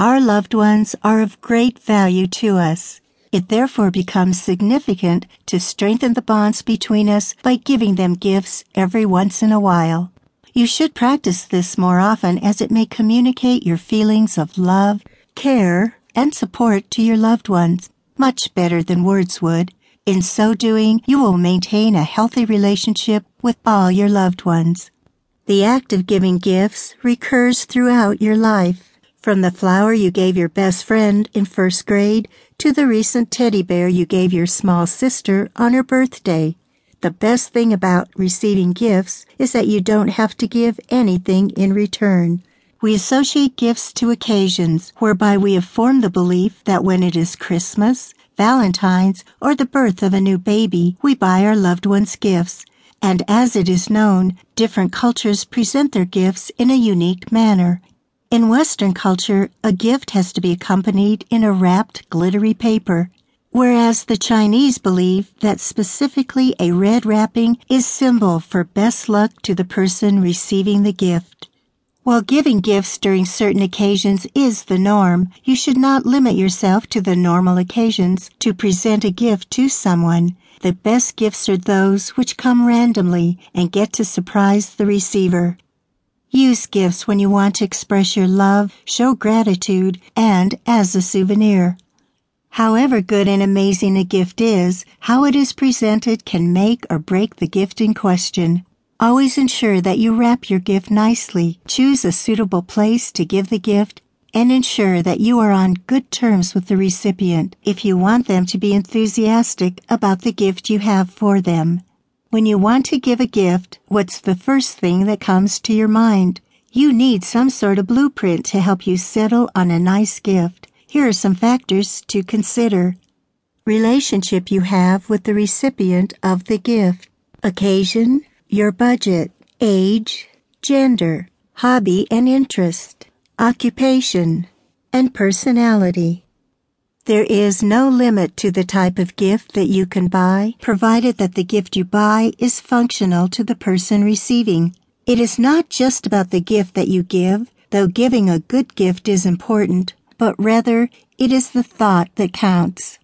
Our loved ones are of great value to us. It therefore becomes significant to strengthen the bonds between us by giving them gifts every once in a while. You should practice this more often as it may communicate your feelings of love, care, and support to your loved ones much better than words would. In so doing, you will maintain a healthy relationship with all your loved ones. The act of giving gifts recurs throughout your life. From the flower you gave your best friend in first grade to the recent teddy bear you gave your small sister on her birthday. The best thing about receiving gifts is that you don't have to give anything in return. We associate gifts to occasions whereby we have formed the belief that when it is Christmas, Valentine's, or the birth of a new baby, we buy our loved ones gifts. And as it is known, different cultures present their gifts in a unique manner. In Western culture, a gift has to be accompanied in a wrapped, glittery paper, whereas the Chinese believe that specifically a red wrapping is symbol for best luck to the person receiving the gift. While giving gifts during certain occasions is the norm, you should not limit yourself to the normal occasions to present a gift to someone. The best gifts are those which come randomly and get to surprise the receiver. Use gifts when you want to express your love, show gratitude, and as a souvenir. However good and amazing a gift is, how it is presented can make or break the gift in question. Always ensure that you wrap your gift nicely, choose a suitable place to give the gift, and ensure that you are on good terms with the recipient if you want them to be enthusiastic about the gift you have for them. When you want to give a gift, what's the first thing that comes to your mind? You need some sort of blueprint to help you settle on a nice gift. Here are some factors to consider. Relationship you have with the recipient of the gift. Occasion, your budget, age, gender, hobby and interest, occupation, and personality. There is no limit to the type of gift that you can buy, provided that the gift you buy is functional to the person receiving. It is not just about the gift that you give, though giving a good gift is important, but rather it is the thought that counts.